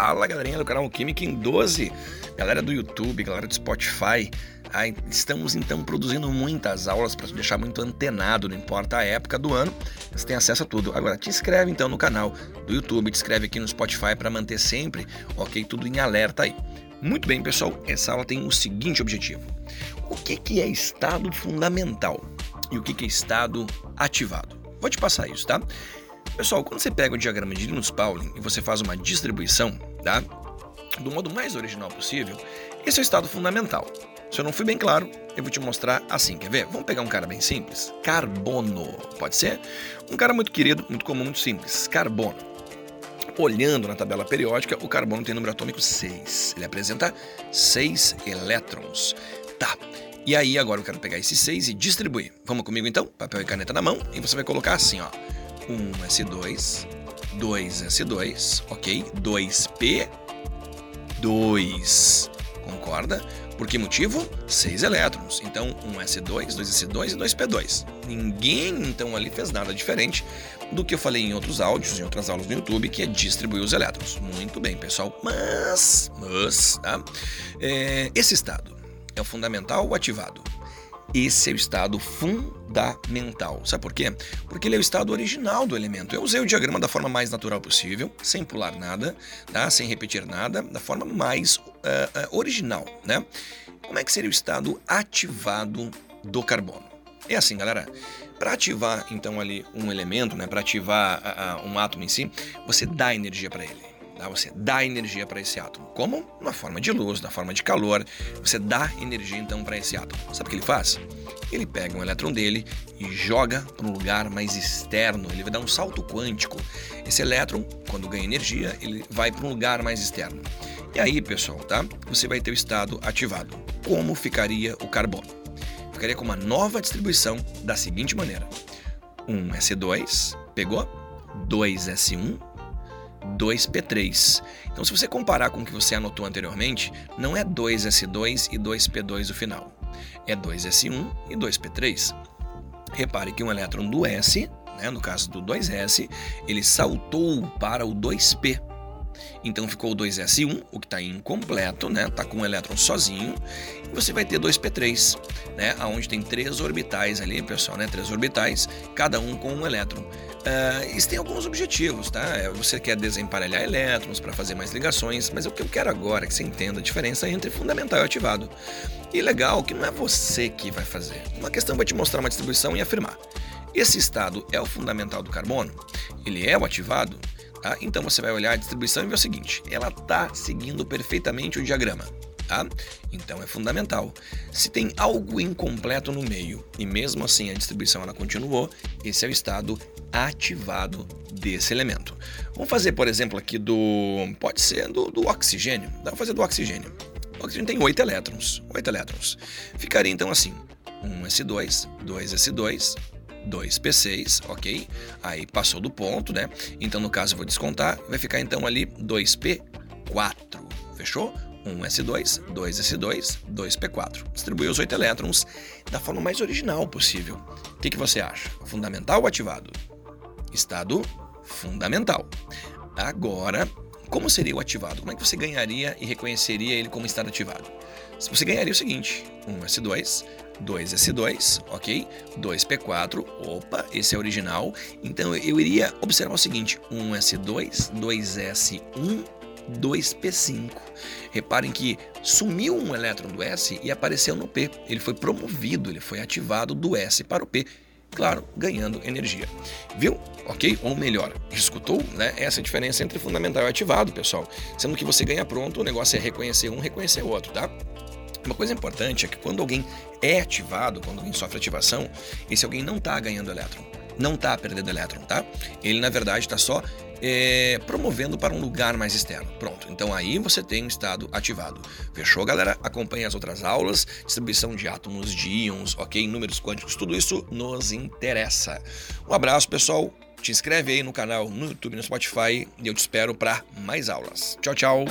Fala galerinha do canal Química em 12, galera do YouTube, galera do Spotify. Estamos então produzindo muitas aulas para te deixar muito antenado, não importa a época do ano, você tem acesso a tudo. Agora te inscreve então no canal do YouTube, te inscreve aqui no Spotify para manter sempre, ok, tudo em alerta aí. Muito bem, pessoal, essa aula tem o seguinte objetivo: o que, que é estado fundamental e o que, que é estado ativado? Vou te passar isso, tá? Pessoal, quando você pega o diagrama de Linus Pauling e você faz uma distribuição, tá? Do modo mais original possível, esse é o estado fundamental. Se eu não fui bem claro, eu vou te mostrar assim, quer ver? Vamos pegar um cara bem simples? Carbono, pode ser? Um cara muito querido, muito comum, muito simples. Carbono. Olhando na tabela periódica, o carbono tem número atômico 6. Ele apresenta 6 elétrons. Tá. E aí, agora eu quero pegar esses 6 e distribuir. Vamos comigo então? Papel e caneta na mão. E você vai colocar assim, ó. 1S2, 2S2, ok? 2P, 2. Concorda? Por que motivo? 6 elétrons. Então, 1S2, 2S2 e 2P2. Ninguém, então, ali fez nada diferente do que eu falei em outros áudios, em outras aulas no YouTube, que é distribuir os elétrons. Muito bem, pessoal. Mas, mas, tá? É, esse estado é o fundamental ou ativado? Esse é o estado fundamental. Sabe por quê? Porque ele é o estado original do elemento. Eu usei o diagrama da forma mais natural possível, sem pular nada, tá? sem repetir nada, da forma mais uh, uh, original. Né? Como é que seria o estado ativado do carbono? É assim, galera. Para ativar então ali um elemento, né, para ativar uh, um átomo em si, você dá energia para ele. Tá? Você dá energia para esse átomo. Como? Na forma de luz, na forma de calor. Você dá energia então para esse átomo. Sabe o que ele faz? Ele pega um elétron dele e joga para um lugar mais externo. Ele vai dar um salto quântico. Esse elétron, quando ganha energia, ele vai para um lugar mais externo. E aí, pessoal, tá? Você vai ter o estado ativado. Como ficaria o carbono? Ficaria com uma nova distribuição da seguinte maneira: 1S2 pegou, 2S1 2P3. Então, se você comparar com o que você anotou anteriormente, não é 2S2 e 2P2 o final. É 2S1 e 2P3. Repare que um elétron do S, né, no caso do 2S, ele saltou para o 2P. Então ficou o 2S1, o que está incompleto, né? Está com um elétron sozinho. E você vai ter 2P3, né? Onde tem três orbitais ali, pessoal, né? Três orbitais, cada um com um elétron. Uh, isso tem alguns objetivos, tá? É, você quer desemparelhar elétrons para fazer mais ligações, mas o que eu quero agora é que você entenda a diferença entre fundamental e ativado. E legal que não é você que vai fazer. Uma questão vai te mostrar uma distribuição e afirmar. Esse estado é o fundamental do carbono? Ele é o ativado? Tá? Então você vai olhar a distribuição e ver o seguinte: ela está seguindo perfeitamente o diagrama. Tá? Então é fundamental. Se tem algo incompleto no meio e mesmo assim a distribuição ela continuou, esse é o estado ativado desse elemento. Vamos fazer, por exemplo, aqui do. Pode ser do, do oxigênio. Dá para fazer do oxigênio. O oxigênio tem 8 elétrons. 8 elétrons. Ficaria então assim: 1s2, 2s2, 2p6, ok? Aí passou do ponto, né? Então no caso eu vou descontar, vai ficar então ali 2p4. Fechou? 1s2, 2s2, 2p4. Distribuiu os 8 elétrons da forma mais original possível. O que, que você acha? Fundamental ou ativado? Estado fundamental. Agora, como seria o ativado? Como é que você ganharia e reconheceria ele como estado ativado? Você ganharia o seguinte: 1s2, 2s2, ok? 2p4, opa, esse é original. Então eu iria observar o seguinte: 1s2, 2s1, 2p5. Reparem que sumiu um elétron do S e apareceu no P. Ele foi promovido, ele foi ativado do S para o P. Claro, ganhando energia. Viu? Ok? Ou melhor, escutou? Né? Essa é a diferença entre fundamental e ativado, pessoal. Sendo que você ganha pronto, o negócio é reconhecer um, reconhecer o outro, tá? Uma coisa importante é que quando alguém é ativado, quando alguém sofre ativação, esse alguém não está ganhando elétron, não está perdendo elétron, tá? Ele na verdade está só é, promovendo para um lugar mais externo. Pronto, então aí você tem um estado ativado. Fechou, galera? Acompanhe as outras aulas, distribuição de átomos, de íons, ok? Números quânticos, tudo isso nos interessa. Um abraço, pessoal. Te inscreve aí no canal, no YouTube, no Spotify e eu te espero para mais aulas. Tchau, tchau.